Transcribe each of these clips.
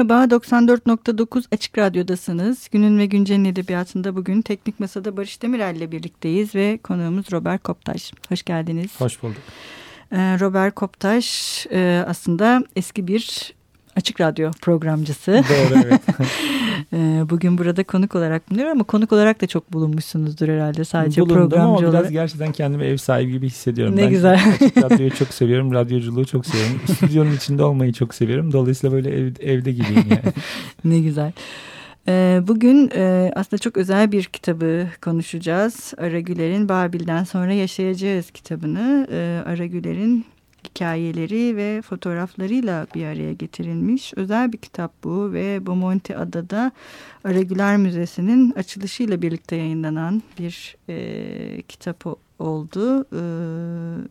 Merhaba, 94.9 Açık Radyo'dasınız. Günün ve Güncel'in edebiyatında bugün Teknik Masa'da Barış Demirel ile birlikteyiz ve konuğumuz Robert Koptaş. Hoş geldiniz. Hoş bulduk. Ee, Robert Koptaş e, aslında eski bir Açık Radyo programcısı. Doğru evet. Ee, bugün burada konuk olarak bulunuyor ama konuk olarak da çok bulunmuşsunuzdur herhalde sadece Bulundum programcı ama biraz olarak. gerçekten kendimi ev sahibi gibi hissediyorum. Ne ben güzel. Açık radyoyu çok seviyorum. Radyoculuğu çok seviyorum. Stüdyonun içinde olmayı çok seviyorum. Dolayısıyla böyle ev, evde gibiyim yani. Ne güzel. Ee, Bugün e, aslında çok özel bir kitabı konuşacağız. Ara Güler'in Babil'den sonra yaşayacağız kitabını. Ee, Ara Güler'in hikayeleri ve fotoğraflarıyla bir araya getirilmiş. Özel bir kitap bu ve Bomonti Adada Ara Güler Müzesi'nin açılışıyla birlikte yayınlanan bir e, kitap oldu. E,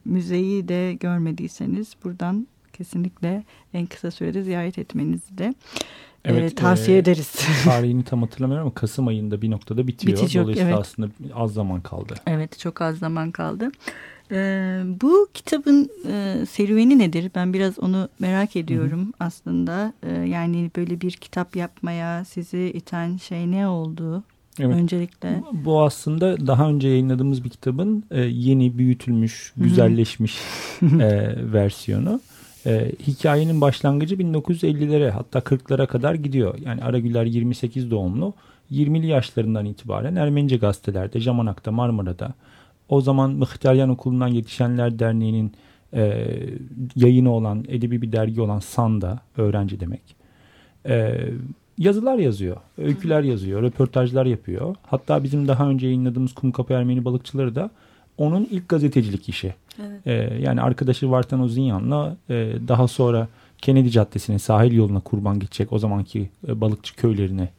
müzeyi de görmediyseniz buradan kesinlikle en kısa sürede ziyaret etmenizi de Evet, e, tavsiye e, ederiz. Tarihini tam hatırlamıyorum ama Kasım ayında bir noktada bitiyor. Bitecek, Dolayısıyla evet. aslında az zaman kaldı. Evet çok az zaman kaldı. Ee, bu kitabın e, serüveni nedir? Ben biraz onu merak ediyorum aslında. Ee, yani böyle bir kitap yapmaya sizi iten şey ne oldu? Evet. Öncelikle. Bu aslında daha önce yayınladığımız bir kitabın e, yeni, büyütülmüş, güzelleşmiş e, versiyonu. E, hikayenin başlangıcı 1950'lere hatta 40'lara kadar gidiyor. Yani Aragüler 28 doğumlu. 20'li yaşlarından itibaren Ermenice gazetelerde, Jamanak'ta, Marmara'da o zaman Mıhtaryan Okulu'ndan Yetişenler Derneği'nin e, yayını olan, edebi bir dergi olan San'da, öğrenci demek. E, yazılar yazıyor, öyküler yazıyor, röportajlar yapıyor. Hatta bizim daha önce yayınladığımız Kumkapı Ermeni Balıkçıları da onun ilk gazetecilik işi. Evet. Ee, yani arkadaşı Vartan Ozinyan'la e, daha sonra Kennedy Caddesi'ne sahil yoluna kurban gidecek o zamanki e, balıkçı köylerine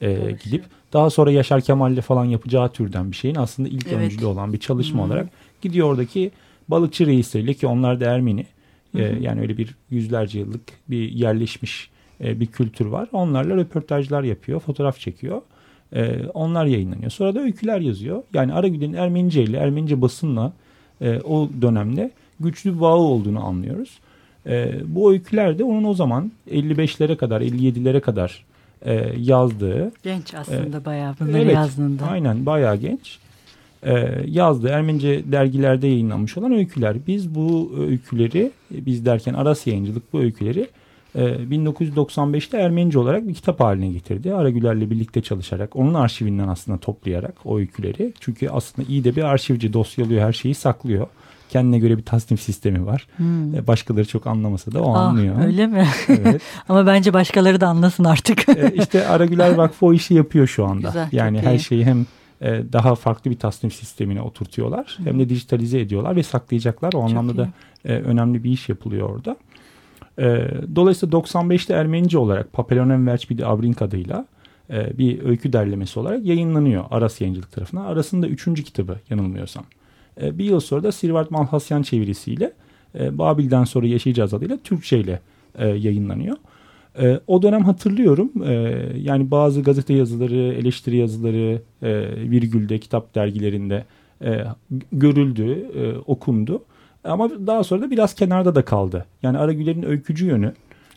e, gidip daha sonra Yaşar Kemal'le falan yapacağı türden bir şeyin aslında ilk Evet. öncülü olan bir çalışma Hı. olarak gidiyor oradaki balıkçı reisleriyle ki onlar da Ermeni e, Hı yani öyle bir yüzlerce yıllık bir yerleşmiş e, bir kültür var. Onlarla röportajlar yapıyor, fotoğraf çekiyor. E, onlar yayınlanıyor. Sonra da öyküler yazıyor. Yani Aragül'ün Ermenice ile Ermenice basınla e, o dönemde güçlü bir bağı olduğunu anlıyoruz. E, bu öyküler de onun o zaman 55'lere kadar 57'lere kadar e, yazdığı Genç aslında bayağı bunları Evet, yazdığında. aynen bayağı genç e, yazdığı Ermenice dergilerde yayınlanmış olan öyküler. Biz bu öyküleri biz derken Aras Yayıncılık bu öyküleri e, 1995'te Ermenice olarak bir kitap haline getirdi. Aragüler'le birlikte çalışarak onun arşivinden aslında toplayarak o öyküleri. Çünkü aslında iyi de bir arşivci dosyalıyor her şeyi saklıyor. Kendine göre bir tasnif sistemi var. Hmm. E, Başkaları çok anlamasa da o Ah, anlıyor. öyle mi? Evet. Ama bence başkaları da anlasın artık. E, işte Aragüler Vakfı o işi yapıyor şu anda. Güzel, çok yani her şeyi hem e, daha farklı bir tasnif sistemine oturtuyorlar hem de dijitalize ediyorlar ve saklayacaklar. O anlamda da e, önemli bir iş yapılıyor orada. Dolayısıyla 95'te Ermenice olarak Papelonem Verçbidi Abrink adıyla bir öykü derlemesi olarak yayınlanıyor Aras Yayıncılık tarafından. Aras'ın da üçüncü kitabı yanılmıyorsam. E, bir yıl sonra da Sirvart Malhasyan çevirisiyle e, Babil'den sonra yaşayacağız adıyla Türkçe ile e, yayınlanıyor. E, o dönem hatırlıyorum e, yani bazı gazete yazıları, eleştiri yazıları e, virgülde, kitap dergilerinde e, görüldü, e, okundu. Ama daha sonra da biraz kenarda da kaldı. Yani Aragüler'in öykücü yönü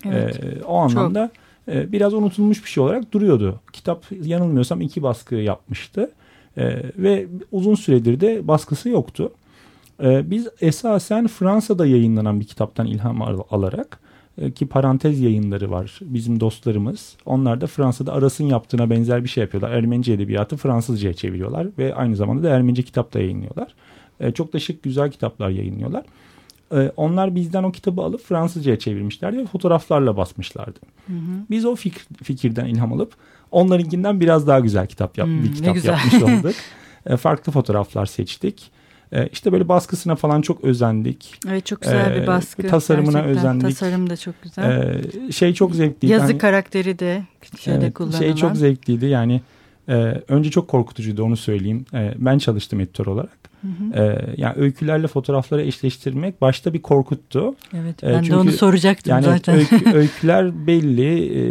Evet. e, o anlamda e, biraz unutulmuş bir şey olarak duruyordu. Kitap yanılmıyorsam iki baskı yapmıştı. E, ve uzun süredir de baskısı yoktu. E, biz esasen Fransa'da yayınlanan bir kitaptan ilham al- alarak e, ki parantez yayınları var bizim dostlarımız. Onlar da Fransa'da Aras'ın yaptığına benzer bir şey yapıyorlar. Ermenice edebiyatı Fransızca'ya çeviriyorlar ve aynı zamanda da Ermenice kitap da yayınlıyorlar. E, çok da şık güzel kitaplar yayınlıyorlar. E, onlar bizden o kitabı alıp Fransızca'ya çevirmişlerdi ve fotoğraflarla basmışlardı. Hı hı. Biz o fikir, fikirden ilham alıp onlarınkinden biraz daha güzel kitap yap, Hmm, bir kitap güzel. yapmış olduk. E, farklı fotoğraflar seçtik. E, işte böyle baskısına falan çok özendik. Evet çok güzel Ee, bir baskı. tasarımına Gerçekten. özendik. Tasarım da çok güzel. E, şey çok zevkliydi. Yazı Hani- karakteri de şeyde Evet, kullanılan. Şey çok zevkliydi yani e, önce çok korkutucuydu onu söyleyeyim. E, ben çalıştım editör olarak. Hı hı. E, yani öykülerle fotoğrafları eşleştirmek başta bir korkuttu. Evet e, ben de çünkü onu soracaktım Yani zaten. öykü- öyküler belli e,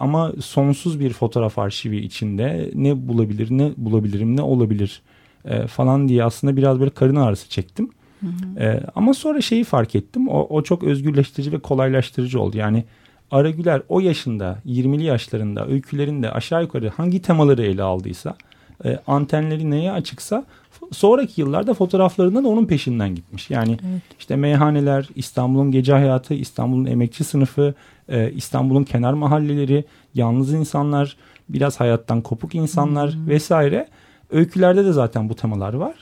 ama sonsuz bir fotoğraf arşivi içinde ne bulabilir ne bulabilirim ne olabilir e, falan diye aslında biraz böyle karın ağrısı çektim. Hı hı. E, ama sonra şeyi fark ettim o, o çok özgürleştirici ve kolaylaştırıcı oldu. Yani Aragüler o yaşında 20'li yaşlarında öykülerinde aşağı yukarı hangi temaları ele aldıysa e, antenleri neye açıksa sonraki yıllarda fotoğraflarında da onun peşinden gitmiş. Yani Evet. işte meyhaneler, İstanbul'un gece hayatı, İstanbul'un emekçi sınıfı, e, İstanbul'un kenar mahalleleri, yalnız insanlar, biraz hayattan kopuk insanlar Hmm. vesaire. Öykülerde de zaten bu temalar var.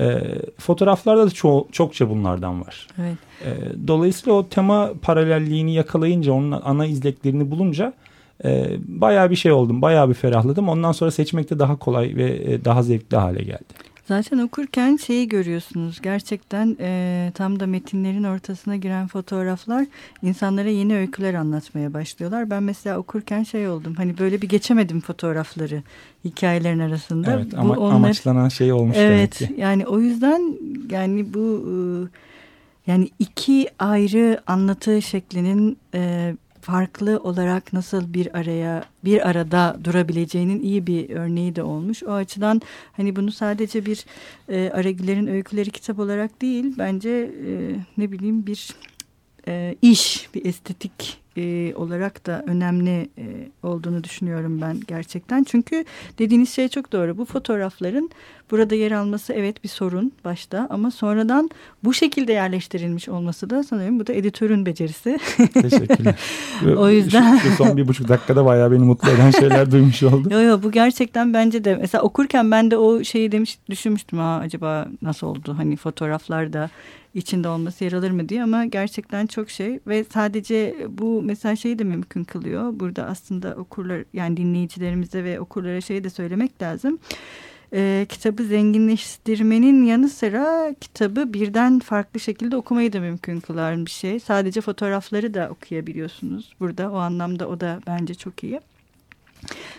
E, fotoğraflarda da ço- çokça bunlardan var. Evet. E, dolayısıyla o tema paralelliğini yakalayınca, onun ana izleklerini bulunca e, bayağı bir şey oldum, bayağı bir ferahladım. Ondan sonra seçmek de daha kolay ve e, daha zevkli hale geldi. Zaten okurken şeyi görüyorsunuz. Gerçekten e, tam da metinlerin ortasına giren fotoğraflar insanlara yeni öyküler anlatmaya başlıyorlar. Ben mesela okurken şey oldum. Hani böyle bir geçemedim fotoğrafları hikayelerin arasında. Evet, Bu ama onlar- amaçlanan şey olmuş Evet demek ki. yani o yüzden yani bu e, yani iki ayrı anlatı şeklinin e, farklı olarak nasıl bir araya bir arada durabileceğinin iyi bir örneği de olmuş. O açıdan hani bunu sadece bir e, Aragüler'in öyküleri kitap olarak değil bence e, ne bileyim bir e, iş bir estetik e, olarak da önemli e, olduğunu düşünüyorum ben gerçekten. Çünkü dediğiniz şey çok doğru. Bu fotoğrafların burada yer alması evet bir sorun başta ama sonradan bu şekilde yerleştirilmiş olması da sanırım bu da editörün becerisi. Teşekkürler. O yüzden- Şu, şu son bir buçuk dakikada bayağı beni mutlu eden şeyler duymuş oldum. yo yo bu gerçekten bence de mesela okurken ben de o şeyi demiş düşünmüştüm ha acaba nasıl oldu hani fotoğraflarda içinde olması yer alır mı diye ama gerçekten çok şey ve sadece bu mesela şeyi de mümkün kılıyor. Burada aslında okurlar yani dinleyicilerimize ve okurlara şey de söylemek lazım. Ee, kitabı zenginleştirmenin yanı sıra kitabı birden farklı şekilde okumayı da mümkün kılan bir şey. Sadece fotoğrafları da okuyabiliyorsunuz burada. O anlamda o da bence çok iyi.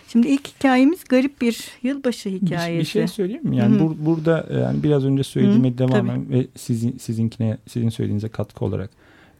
Şimdi ilk hikayemiz garip bir yılbaşı Bir, hikayesi. bir şey söyleyeyim mi? Yani Hı hı. bur- burada e, yani biraz önce söylediğime Hı, devamen ve sizin sizinkine sizin söylediğinize katkı olarak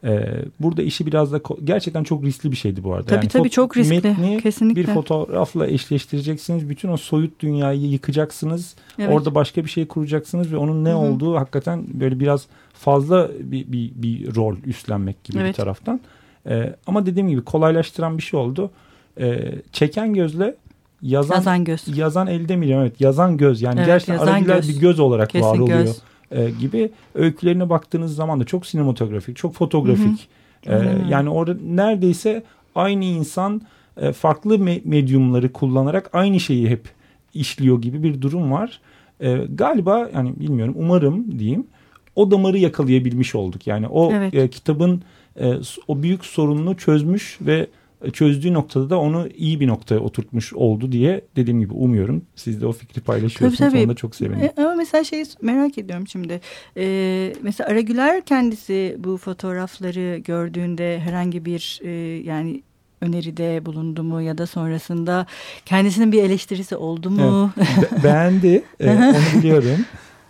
e, burada işi biraz da gerçekten çok riskli bir şeydi bu arada. Tabii yani tabii çok riskli. Metni Kesinlikle. bir fotoğrafla eşleştireceksiniz. Bütün o soyut dünyayı yıkacaksınız. Evet. Orada başka bir şey kuracaksınız ve onun ne Hı hı. olduğu hakikaten böyle biraz fazla bir, bir, bir rol üstlenmek gibi bir Evet. taraftan. Ee, ama dediğim gibi kolaylaştıran bir şey oldu. Ee, çeken gözle yazan yazan, Yazan göz. el demeyelim evet yazan göz yani Evet, gerçekten yazan göz. bir göz olarak Kesin var oluyor göz. e, gibi öykülerine baktığınız zaman da çok sinematografik, çok fotografik. E, Aynen öyle. yani orada neredeyse aynı insan e, farklı me- medyumları kullanarak aynı şeyi hep işliyor gibi bir durum var. E, galiba yani bilmiyorum umarım diyeyim o damarı yakalayabilmiş olduk. Yani o Evet. e, kitabın e, o büyük sorununu çözmüş ve çözdüğü noktada da onu iyi bir noktaya oturtmuş oldu diye dediğim gibi umuyorum. Siz de o fikri paylaşıyorsunuz. Tabii, tabii. Onda çok sevinirim. E, ama mesela şeyi merak ediyorum şimdi. E, mesela Aragüler kendisi bu fotoğrafları gördüğünde herhangi bir e, yani öneride bulundu mu ya da sonrasında kendisinin bir eleştirisi oldu mu? Be- beğendi. e, onu biliyorum.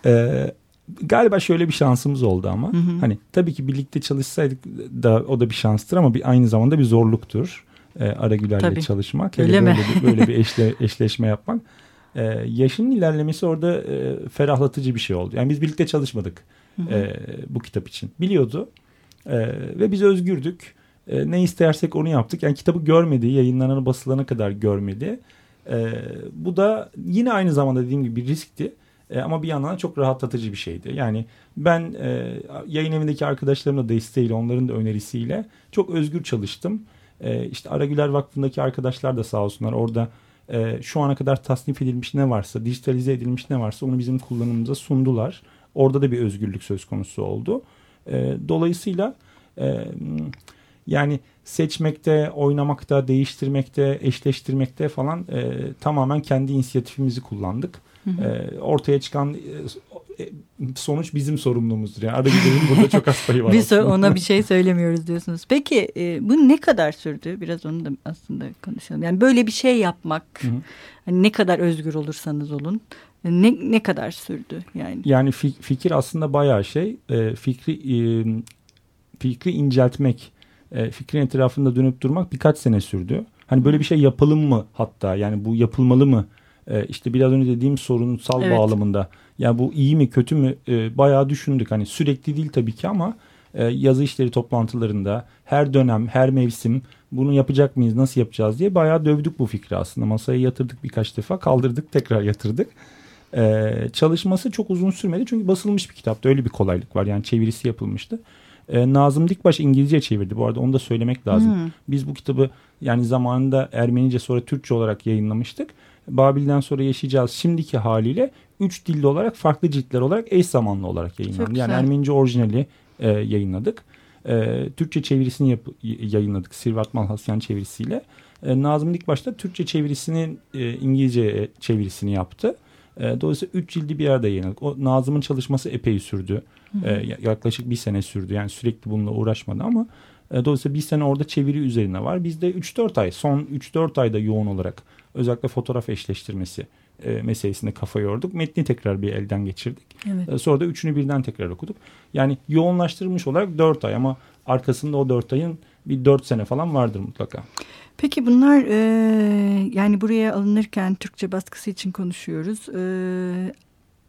E, galiba şöyle bir şansımız oldu ama. Hı hı. Hani tabii ki birlikte çalışsaydık da o da bir şanstır ama bir aynı zamanda bir zorluktur. E, Aragüler'le Tabii. çalışmak. Öyle mi? böyle bir, böyle bir eşle, eşleşme yapmak. E, yaşının ilerlemesi orada e, ferahlatıcı bir şey oldu. Yani biz birlikte çalışmadık Hı hı. e, bu kitap için. Biliyordu. E, ve biz özgürdük. E, ne istersek onu yaptık. Yani kitabı görmedi. Yayınlanana basılana kadar görmedi. E, bu da yine aynı zamanda dediğim gibi bir riskti. E, ama bir yandan da çok rahatlatıcı bir şeydi. Yani ben e, yayın evindeki arkadaşlarımın da desteğiyle, onların da önerisiyle çok özgür çalıştım. E, işte Aragüler Vakfı'ndaki arkadaşlar da sağ olsunlar orada e, şu ana kadar tasnif edilmiş ne varsa, dijitalize edilmiş ne varsa onu bizim kullanımımıza sundular. Orada da bir özgürlük söz konusu oldu. E, dolayısıyla e, yani seçmekte, oynamakta, değiştirmekte, eşleştirmekte falan e, tamamen kendi inisiyatifimizi kullandık. E, ortaya çıkan e, e, sonuç bizim sorumluluğumuzdur. Yani Aragüler'in burada çok az payı var. Biz ona bir şey söylemiyoruz diyorsunuz. Peki e, bu ne kadar sürdü? Biraz onu da aslında konuşalım. Yani böyle bir şey yapmak hı hı. Hani ne kadar özgür olursanız olun ne ne kadar sürdü yani? Yani fikir aslında bayağı şey. E, fikri e, fikri inceltmek, e, fikrin etrafında dönüp durmak birkaç sene sürdü. Hani böyle bir şey yapalım mı hatta yani bu yapılmalı mı? E, işte biraz önce dediğim sorunsal evet. bağlamında. Yani bu iyi mi kötü mü e, bayağı düşündük. Hani sürekli değil tabii ki ama e, yazı işleri toplantılarında her dönem, her mevsim bunu yapacak mıyız, nasıl yapacağız diye bayağı dövdük bu fikri aslında. Masaya yatırdık birkaç defa, kaldırdık, tekrar yatırdık. Ee, çalışması çok uzun sürmedi çünkü basılmış bir kitapta öyle bir kolaylık var. Yani çevirisi yapılmıştı. Ee, Nazım Dikbaş İngilizce çevirdi bu arada onu da söylemek lazım. Hmm. Biz bu kitabı yani zamanında Ermenice sonra Türkçe olarak yayınlamıştık. Babil'den sonra yaşayacağız şimdiki haliyle üç dilli olarak farklı ciltler olarak eş zamanlı olarak yayınlandı. Yani Ermenice orijinali e, yayınladık. E, Türkçe çevirisini yap, yayınladık Sirvat Malhasyan çevirisiyle. E, Nazım Dikbaş da Türkçe çevirisinin e, İngilizce çevirisini yaptı. E, dolayısıyla üç cildi bir arada yayınladık. O Nazım'ın çalışması epey sürdü. E, yaklaşık bir sene sürdü. Yani sürekli bununla uğraşmadı ama e, dolayısıyla bir sene orada çeviri üzerine var. Bizde 3-4 ay, son 3-4 ayda yoğun olarak özellikle fotoğraf eşleştirmesi e, meselesine kafa yorduk. Metni tekrar bir elden geçirdik. Evet. E, sonra da üçünü birden tekrar okuduk. Yani yoğunlaştırılmış olarak 4 ay ama arkasında o 4 ayın bir 4 sene falan vardır mutlaka. Peki bunlar e, yani buraya alınırken Türkçe baskısı için konuşuyoruz. E,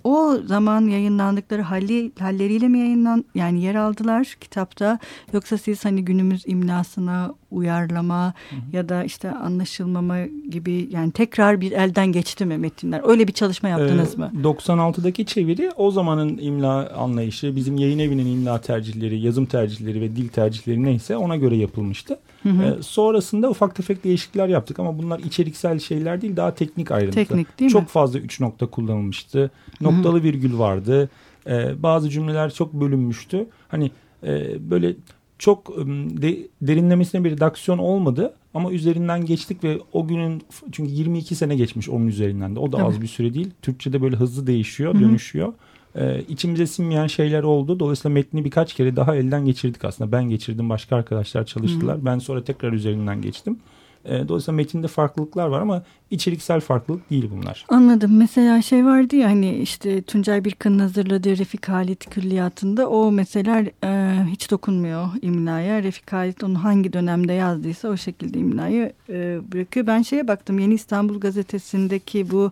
o zaman yayınlandıkları halli, halleriyle mi yayınlan yani yer aldılar kitapta yoksa siz hani günümüz imlasına uyarlama hı hı. ya da işte anlaşılmama gibi yani tekrar bir elden geçti mi metinler? Öyle bir çalışma yaptınız ee, mı? 96'daki çeviri o zamanın imla anlayışı, bizim yayın evinin imla tercihleri, yazım tercihleri ve dil tercihleri neyse ona göre yapılmıştı. Hı hı. Ee, sonrasında ufak tefek değişiklikler yaptık ama bunlar içeriksel şeyler değil daha teknik ayrıntı. Teknik değil Çok mi? fazla üç nokta kullanılmıştı. Noktalı hı hı. virgül vardı. Ee, bazı cümleler çok bölünmüştü. Hani e, böyle çok de, derinlemesine bir redaksiyon olmadı ama üzerinden geçtik ve o günün çünkü 22 sene geçmiş onun üzerinden de o da Tabii. az bir süre değil. Türkçe'de böyle hızlı değişiyor, Hı-hı. dönüşüyor. Ee, içimize sinmeyen şeyler oldu. Dolayısıyla metni birkaç kere daha elden geçirdik aslında. Ben geçirdim, başka arkadaşlar çalıştılar. Hı-hı. Ben sonra tekrar üzerinden geçtim. E, dolayısıyla metinde farklılıklar var ama içeriksel farklılık değil bunlar. Anladım. Mesela şey vardı ya hani işte Tuncay Birkan'ın hazırladığı Refik Halit külliyatında o mesela e, hiç dokunmuyor imlaya. Refik Halit onu hangi dönemde yazdıysa o şekilde imlayı e, bırakıyor. Ben şeye baktım Yeni İstanbul gazetesindeki bu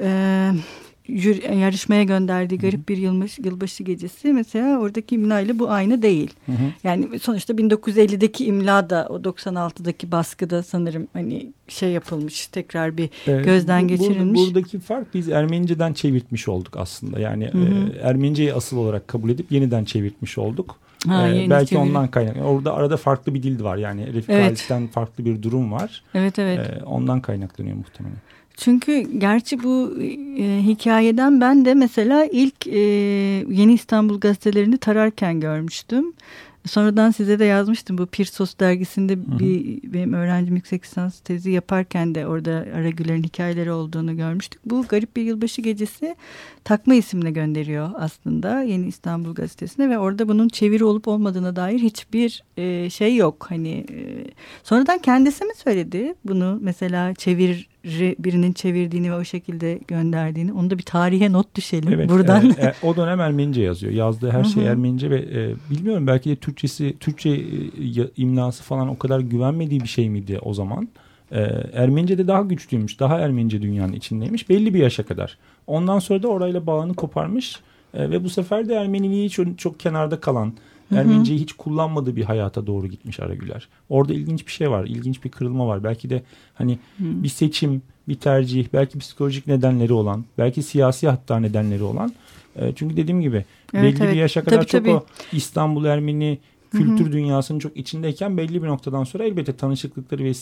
e, yarışmaya gönderdiği garip bir yılbaşı, yılbaşı gecesi mesela oradaki imla ile bu aynı değil. Hı hı. Yani sonuçta 1950'deki imla da o 96'daki baskıda sanırım hani şey yapılmış tekrar bir ee, gözden geçirilmiş. buradaki fark biz Ermeniceden çevirtmiş olduk aslında. Yani hı hı. E, Ermeniceyi asıl olarak kabul edip yeniden çevirtmiş olduk. Ha, ee, belki çeviri. ondan kaynaklı. Orada arada farklı bir dil var. Yani Refik evet. farklı bir durum var. Evet evet. Ee, ondan kaynaklanıyor muhtemelen. Çünkü gerçi bu e, hikayeden ben de mesela ilk e, Yeni İstanbul gazetelerini tararken görmüştüm. Sonradan size de yazmıştım bu Pirsos dergisinde hı hı. bir benim öğrencim yüksek lisans tezi yaparken de orada Aragüler'in hikayeleri olduğunu görmüştük. Bu garip bir yılbaşı gecesi takma isimle gönderiyor aslında Yeni İstanbul gazetesine ve orada bunun çeviri olup olmadığına dair hiçbir e, şey yok. Hani e, sonradan kendisi mi söyledi bunu mesela çevir birinin çevirdiğini ve o şekilde gönderdiğini onu da bir tarihe not düşelim evet, buradan. E, e, o dönem Ermenice yazıyor. Yazdığı her şey Ermenice ve e, bilmiyorum belki de Türkçesi Türkçe e, imlası falan o kadar güvenmediği bir şey miydi o zaman? E, Ermenice de daha güçlüymüş. Daha Ermenice dünyanın içindeymiş. Belli bir yaşa kadar. Ondan sonra da orayla bağını koparmış e, ve bu sefer de Ermeniliği çok, çok kenarda kalan Ermeniceyi hiç kullanmadığı bir hayata doğru gitmiş Aragüler. Orada ilginç bir şey var. ilginç bir kırılma var. Belki de hani Hı. bir seçim, bir tercih, belki psikolojik nedenleri olan, belki siyasi hatta nedenleri olan. E, çünkü dediğim gibi evet, belli evet. bir yaşa kadar tabii, çok tabii. o İstanbul Ermeni kültür Hı-hı. dünyasının çok içindeyken belli bir noktadan sonra elbette tanışıklıkları ve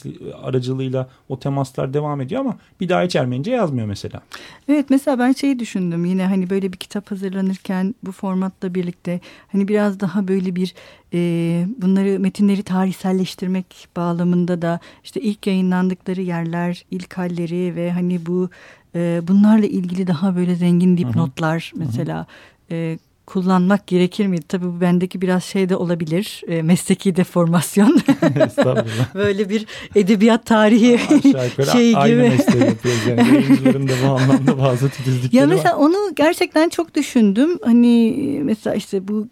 aracılığıyla o temaslar devam ediyor ama bir daha hiç Ermenice yazmıyor mesela. Evet mesela ben şeyi düşündüm yine hani böyle bir kitap hazırlanırken bu formatla birlikte hani biraz daha böyle bir e, bunları metinleri tarihselleştirmek bağlamında da işte ilk yayınlandıkları yerler, ilk halleri ve hani bu e, bunlarla ilgili daha böyle zengin dipnotlar mesela e, kullanmak gerekir miydi? Tabii bu bendeki biraz şey de olabilir. E, mesleki deformasyon. Böyle bir edebiyat tarihi şey gibi. Aynı mesleği yapıyoruz. Yani da bu anlamda bazı titizlikleri Ya mesela var. onu gerçekten çok düşündüm. Hani mesela işte bu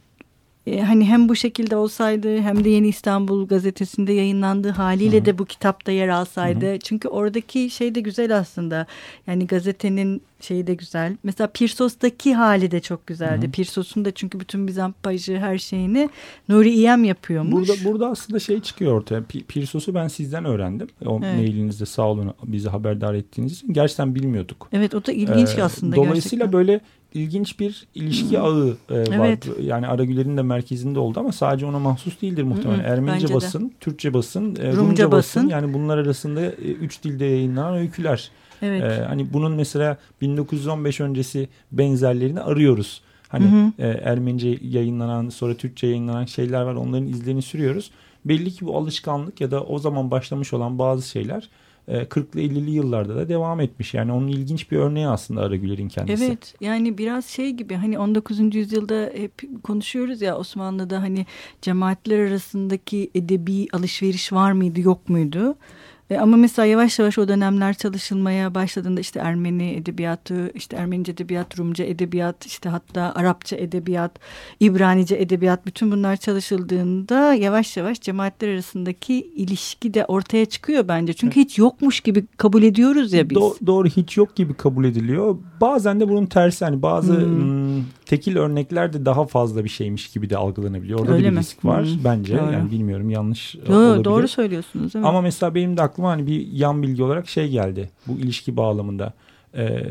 e, hani hem bu şekilde olsaydı hem de Yeni İstanbul gazetesinde yayınlandığı haliyle Hı -hı. de bu kitapta yer alsaydı. Hı -hı. Çünkü oradaki şey de güzel aslında. Yani gazetenin şeyi de güzel. Mesela Pirsos'taki hali de çok güzeldi. Hı Pirsos'un da çünkü bütün mizampajı her şeyini Nuri İyem yapıyormuş. Burada, burada aslında şey çıkıyor ortaya. Pirsos'u ben sizden öğrendim. O evet. mailinizde sağ olun bizi haberdar ettiğiniz için. Gerçekten bilmiyorduk. Evet o da ilginç ee, aslında Dolayısıyla gerçekten. böyle ilginç bir ilişki ağı e, var. Evet. Yani Aragüler'in de merkezinde oldu ama sadece ona mahsus değildir muhtemelen. Hmm, Ermenice basın, de. Türkçe basın, e, Rumca, Rumca basın. basın. Yani bunlar arasında e, üç dilde yayınlanan öyküler. Evet. E, hani bunun mesela 1915 öncesi benzerlerini arıyoruz. Hani hı hı. E, Ermenice yayınlanan sonra Türkçe yayınlanan şeyler var. Onların izlerini sürüyoruz. Belli ki bu alışkanlık ya da o zaman başlamış olan bazı şeyler 40'lı e, 50'li yıllarda da devam etmiş. Yani onun ilginç bir örneği aslında Aragüler'in kendisi. Evet yani biraz şey gibi hani 19. yüzyılda hep konuşuyoruz ya Osmanlı'da hani cemaatler arasındaki edebi alışveriş var mıydı yok muydu? E, ama mesela yavaş yavaş o dönemler çalışılmaya başladığında işte Ermeni edebiyatı, işte Ermenice edebiyat, Rumca edebiyat, işte hatta Arapça edebiyat, İbranice edebiyat bütün bunlar çalışıldığında yavaş yavaş cemaatler arasındaki ilişki de ortaya çıkıyor bence. Çünkü hiç yokmuş gibi kabul ediyoruz ya biz. Do- doğru hiç yok gibi kabul ediliyor. Bazen de bunun tersi hani bazı hmm. Hmm, tekil örnekler de daha fazla bir şeymiş gibi de algılanabiliyor. Orada Öyle bir mi? risk var hmm. bence. Doğru. Yani bilmiyorum yanlış Yo, olabilir. Doğru söylüyorsunuz. Evet. Ama mesela benim de aklıma hani bir yan bilgi olarak şey geldi. Bu ilişki bağlamında. Ee,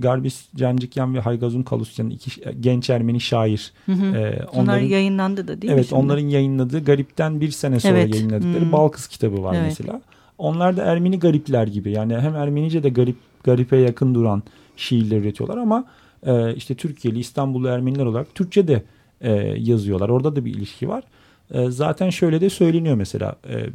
Garbis Cancikyan ve Haygazun Kalusyan'ın iki genç Ermeni şair. Hı hı. Ee, onların, Onlar yayınlandı da değil evet, mi? Evet onların yayınladığı Garip'ten bir sene sonra evet. yayınladıkları hmm. Balkız kitabı var evet. mesela. Onlar da Ermeni garipler gibi. Yani hem Ermenice de garip garipe yakın duran şiirler üretiyorlar ama e, işte Türkiye'li İstanbullu Ermeniler olarak Türkçe de e, yazıyorlar. Orada da bir ilişki var. E, zaten şöyle de söyleniyor mesela e,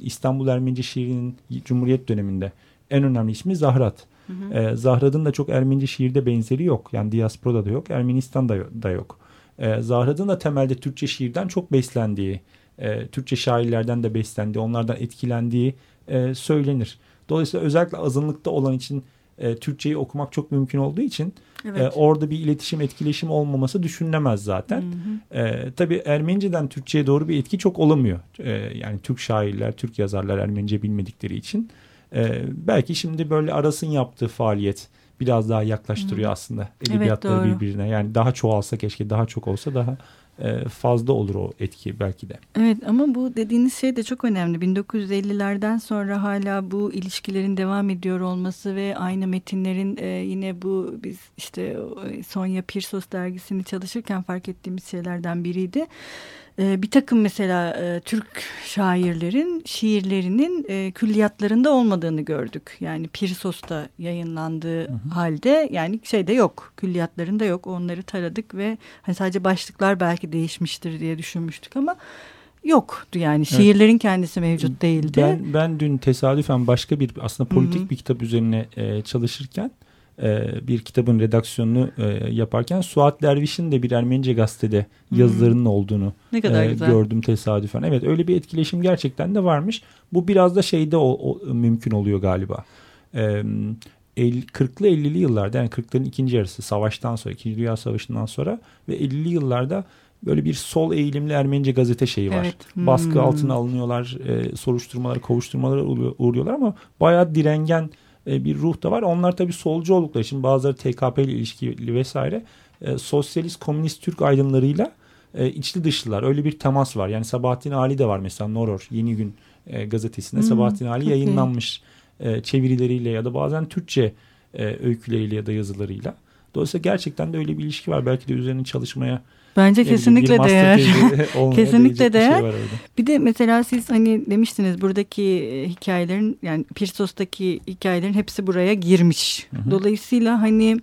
İstanbul Ermenice şiirinin Cumhuriyet döneminde en önemli ismi Zahrat. Hı hı. E, Zahrat'ın da çok Ermenice şiirde benzeri yok. Yani diasporada da yok, Ermenistan'da da yok. E, Zahrat'ın da temelde Türkçe şiirden çok beslendiği, e, Türkçe şairlerden de beslendiği, onlardan etkilendiği e, söylenir. Dolayısıyla özellikle azınlıkta olan için e, Türkçeyi okumak çok mümkün olduğu için evet. e, orada bir iletişim etkileşim olmaması düşünülemez zaten. Hı hı. E, tabii Ermeniceden Türkçe'ye doğru bir etki çok olamıyor. E, yani Türk şairler, Türk yazarlar Ermenice bilmedikleri için. E, belki şimdi böyle Aras'ın yaptığı faaliyet biraz daha yaklaştırıyor hı. aslında edebiyatları evet, birbirine. Yani daha çoğalsa keşke daha çok olsa daha e, fazla olur o etki belki de. Evet ama bu dediğiniz şey de çok önemli. 1950'lerden sonra hala bu ilişkilerin devam ediyor olması ve aynı metinlerin e, yine bu biz işte Sonya Pirsos dergisini çalışırken fark ettiğimiz şeylerden biriydi. E, bir takım mesela e, Türk şairlerin şiirlerinin e, külliyatlarında olmadığını gördük. Yani Pirsos'ta yayınlandığı hı hı. halde yani şeyde yok külliyatlarında yok onları taradık ve hani sadece başlıklar belki değişmiştir diye düşünmüştük ama yoktu yani şiirlerin evet. kendisi mevcut değildi. Ben, ben dün tesadüfen başka bir aslında politik hı hı. bir kitap üzerine e, çalışırken bir kitabın redaksiyonunu e, yaparken Suat Derviş'in de bir Ermenice gazetede hmm. yazılarının olduğunu ne kadar e, gördüm tesadüfen. Evet öyle bir etkileşim gerçekten de varmış. Bu biraz da şeyde o, o mümkün oluyor galiba. E, 40'lı 50'li yıllarda yani 40'ların ikinci yarısı savaştan sonra, ikinci Dünya Savaşı'ndan sonra ve 50'li yıllarda böyle bir sol eğilimli Ermenice gazete şeyi var. Evet. Hmm. Baskı altına alınıyorlar, e, soruşturmalar, kovuşturmalara uğruyorlar ama bayağı direngen e, bir ruh da var. Onlar tabii solcu oldukları için bazıları TKP ile ilişkili vesaire e, sosyalist komünist Türk aydınlarıyla e, içli dışlılar. Öyle bir temas var. Yani Sabahattin Ali de var mesela Noror Yeni Gün e, gazetesinde. Hmm, Sabahattin Ali yayınlanmış e, çevirileriyle ya da bazen Türkçe e, öyküleriyle ya da yazılarıyla. Dolayısıyla gerçekten de öyle bir ilişki var. Belki de üzerine çalışmaya Bence kesinlikle değer. kesinlikle değer. Şey bir de mesela siz hani demiştiniz buradaki e, hikayelerin yani Pirsos'taki hikayelerin hepsi buraya girmiş. Hı hı. Dolayısıyla hani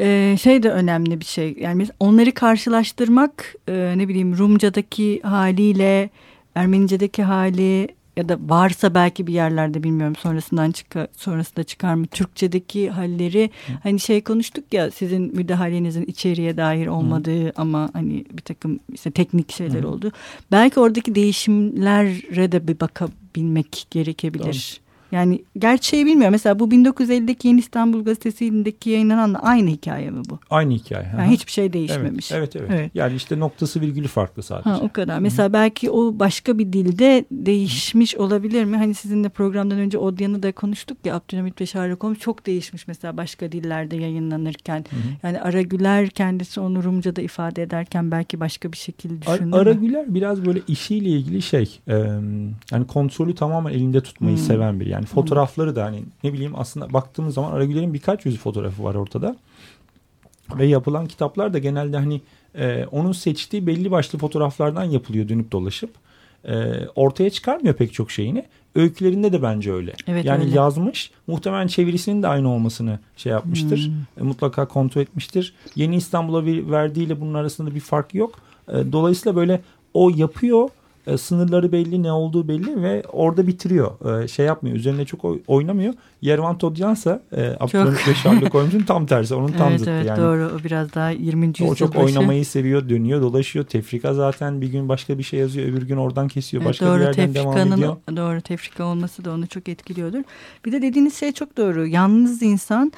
e, şey de önemli bir şey. Yani onları karşılaştırmak e, ne bileyim Rumca'daki haliyle Ermenice'deki hali ya da varsa belki bir yerlerde bilmiyorum sonrasından çıkar sonrasında çıkar mı Türkçedeki halleri Hı. hani şey konuştuk ya sizin müdahalenizin içeriye dair olmadığı Hı. ama hani bir takım işte teknik şeyler Hı. oldu. Belki oradaki değişimlere de bir bakabilmek gerekebilir. Doğru. Yani gerçeği bilmiyorum. Mesela bu 1950'deki Yeni İstanbul Gazetesi'ndeki yayınlanan aynı hikaye mi bu? Aynı hikaye. Yani hiçbir şey değişmemiş. Evet, evet, evet. Yani işte noktası virgülü farklı sadece. Ha, o kadar. Hı-hı. Mesela belki o başka bir dilde değişmiş Hı-hı. olabilir mi? Hani sizinle programdan önce Odyan'ı da konuştuk ya Abdülhamit ve Şahrakom çok değişmiş mesela başka dillerde yayınlanırken. Hı-hı. Yani Aragüler kendisi onu Rumca'da ifade ederken belki başka bir şekilde düşündü Ar- Aragüler biraz böyle işiyle ilgili şey e, yani kontrolü tamamen elinde tutmayı Hı-hı. seven bir yani yani fotoğrafları da hani ne bileyim aslında baktığımız zaman Aragüler'in birkaç yüz fotoğrafı var ortada. Ve yapılan kitaplar da genelde hani e, onun seçtiği belli başlı fotoğraflardan yapılıyor dönüp dolaşıp. E, ortaya çıkarmıyor pek çok şeyini. Öykülerinde de bence öyle. Evet, yani öyle. yazmış. Muhtemelen çevirisinin de aynı olmasını şey yapmıştır. Hmm. E, mutlaka kontrol etmiştir. Yeni İstanbul'a verdiğiyle bunun arasında bir fark yok. E, dolayısıyla böyle o yapıyor e, sınırları belli, ne olduğu belli ve orada bitiriyor. E, şey yapmıyor, üzerine çok oynamıyor. Yervan Todyansa e, Abdülhamit ve Sherlock Holmes'un tam tersi. Onun tam evet, zıttı evet, yani. Doğru, o biraz daha 20. yüzyıl O çok başı. oynamayı seviyor, dönüyor, dolaşıyor. Tefrika zaten bir gün başka bir şey yazıyor, öbür gün oradan kesiyor, başka doğru, bir yerden devam ediyor. Doğru, tefrika olması da onu çok etkiliyordur. Bir de dediğiniz şey çok doğru. Yalnız insan.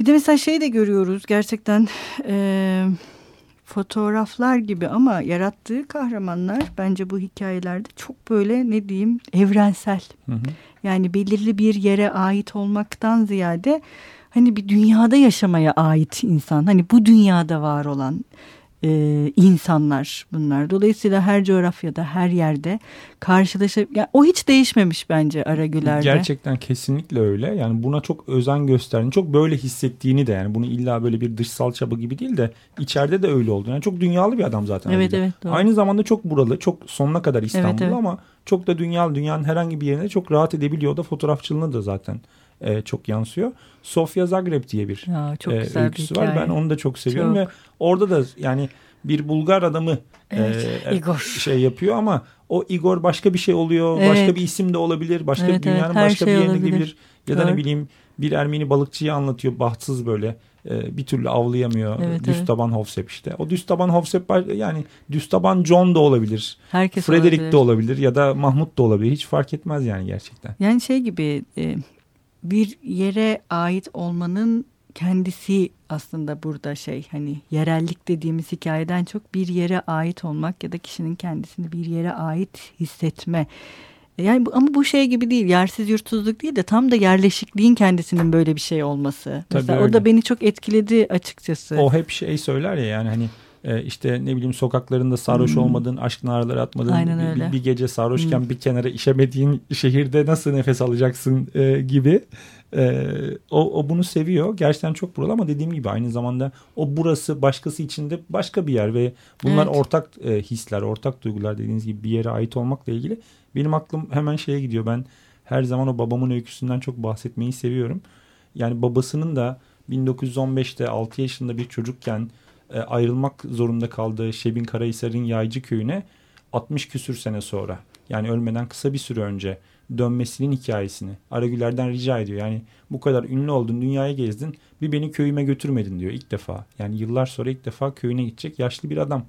Bir de mesela şey de görüyoruz gerçekten... E, fotoğraflar gibi ama yarattığı kahramanlar bence bu hikayelerde çok böyle ne diyeyim evrensel. Hı hı. Yani belirli bir yere ait olmaktan ziyade hani bir dünyada yaşamaya ait insan. Hani bu dünyada var olan e, insanlar bunlar. Dolayısıyla her coğrafyada, her yerde karşılaşıp yani o hiç değişmemiş bence Aragüler'de. Gerçekten kesinlikle öyle. Yani buna çok özen gösterdiğini, çok böyle hissettiğini de yani bunu illa böyle bir dışsal çaba gibi değil de içeride de öyle oldu. Yani çok dünyalı bir adam zaten. Evet, evet, doğru. Aynı zamanda çok buralı, çok sonuna kadar İstanbul'da evet, evet. ama çok da dünyalı. Dünyanın herhangi bir yerine çok rahat edebiliyor da fotoğrafçılığını da zaten e, çok yansıyor. Sofia Zagreb diye bir ya, çok e, öyküsü bir var. Ben onu da çok seviyorum çok. ve orada da yani bir Bulgar adamı evet, e, Igor. şey yapıyor ama o Igor başka bir şey oluyor. Evet. Başka bir isim de olabilir. Başka evet, bir dünyanın evet, başka şey bir yerine gidebilir. Ya da Doğru. ne bileyim bir Ermeni balıkçıyı anlatıyor bahtsız böyle e, bir türlü avlayamıyor. Evet, düz evet. Hofsep işte. O düz taban Hofsep yani düz taban John da olabilir. Herkes Frederick olabilir. de olabilir ya da Mahmut da olabilir. Hiç fark etmez yani gerçekten. Yani şey gibi e, bir yere ait olmanın kendisi aslında burada şey hani yerellik dediğimiz hikayeden çok bir yere ait olmak ya da kişinin kendisini bir yere ait hissetme. Yani bu, ama bu şey gibi değil yersiz yurtsuzluk değil de tam da yerleşikliğin kendisinin böyle bir şey olması. Tabii Mesela öyle. o da beni çok etkiledi açıkçası. O hep şey söyler ya yani hani e, işte ne bileyim sokaklarında sarhoş hmm. olmadığın, aşk naraları atmadığın, bir, bir gece sarhoşken hmm. bir kenara işemediğin şehirde nasıl nefes alacaksın e, gibi. E, o, o bunu seviyor. Gerçekten çok buralı ama dediğim gibi aynı zamanda o burası başkası için de başka bir yer ve bunlar evet. ortak e, hisler, ortak duygular dediğiniz gibi bir yere ait olmakla ilgili. Benim aklım hemen şeye gidiyor. Ben her zaman o babamın öyküsünden çok bahsetmeyi seviyorum. Yani babasının da 1915'te 6 yaşında bir çocukken e, ayrılmak zorunda kaldığı Şebin Karahisar'ın Yaycı köyüne 60 küsür sene sonra yani ölmeden kısa bir süre önce dönmesinin hikayesini Aragüler'den rica ediyor. Yani bu kadar ünlü oldun, dünyaya gezdin, bir beni köyüme götürmedin diyor ilk defa. Yani yıllar sonra ilk defa köyüne gidecek yaşlı bir adam.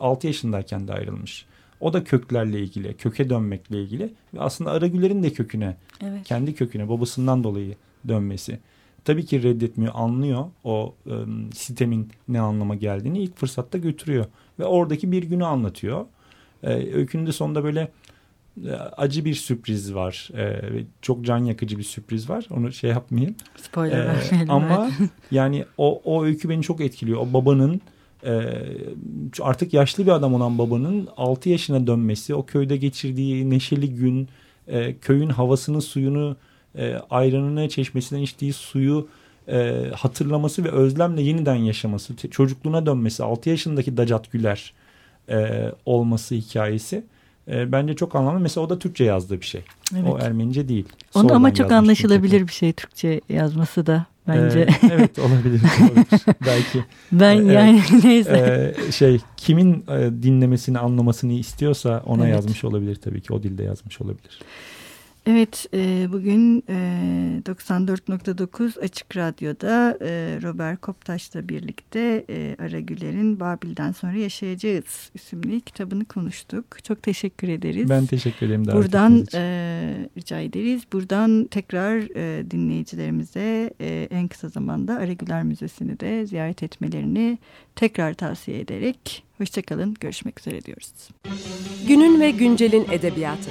6 yaşındayken de ayrılmış. O da köklerle ilgili, köke dönmekle ilgili ve aslında Aragüler'in de köküne, evet. kendi köküne, babasından dolayı dönmesi tabii ki reddetmiyor, anlıyor o e, sistemin ne anlama geldiğini ilk fırsatta götürüyor. Ve oradaki bir günü anlatıyor. E, öykünün de sonunda böyle e, acı bir sürpriz var. E, çok can yakıcı bir sürpriz var. Onu şey yapmayayım. Spoiler e, vermeyelim. Ama yani o, o öykü beni çok etkiliyor. O babanın e, artık yaşlı bir adam olan babanın 6 yaşına dönmesi, o köyde geçirdiği neşeli gün, e, köyün havasını, suyunu e, ayranını çeşmesinden içtiği suyu e, hatırlaması ve özlemle yeniden yaşaması, çocukluğuna dönmesi, 6 yaşındaki Dacat Güler e, olması hikayesi e, bence çok anlamlı. Mesela o da Türkçe yazdığı bir şey. Evet. O Ermenice değil. Onu ama çok anlaşılabilir bir şey Türkçe yazması da bence. Ee, evet olabilir. olabilir. Belki. Ben evet, yani neyse. E, şey kimin e, dinlemesini anlamasını istiyorsa ona evet. yazmış olabilir tabii ki. O dilde yazmış olabilir. Evet, e, bugün e, 94.9 Açık Radyo'da e, Robert Koptaş'la birlikte e, Ara Güler'in Babil'den sonra yaşayacağız isimli kitabını konuştuk. Çok teşekkür ederiz. Ben teşekkür ederim. Buradan e, rica ederiz. Buradan tekrar e, dinleyicilerimize e, en kısa zamanda Ara Güler Müzesi'ni de ziyaret etmelerini tekrar tavsiye ederek hoşçakalın, görüşmek üzere diyoruz. Günün ve güncelin edebiyatı.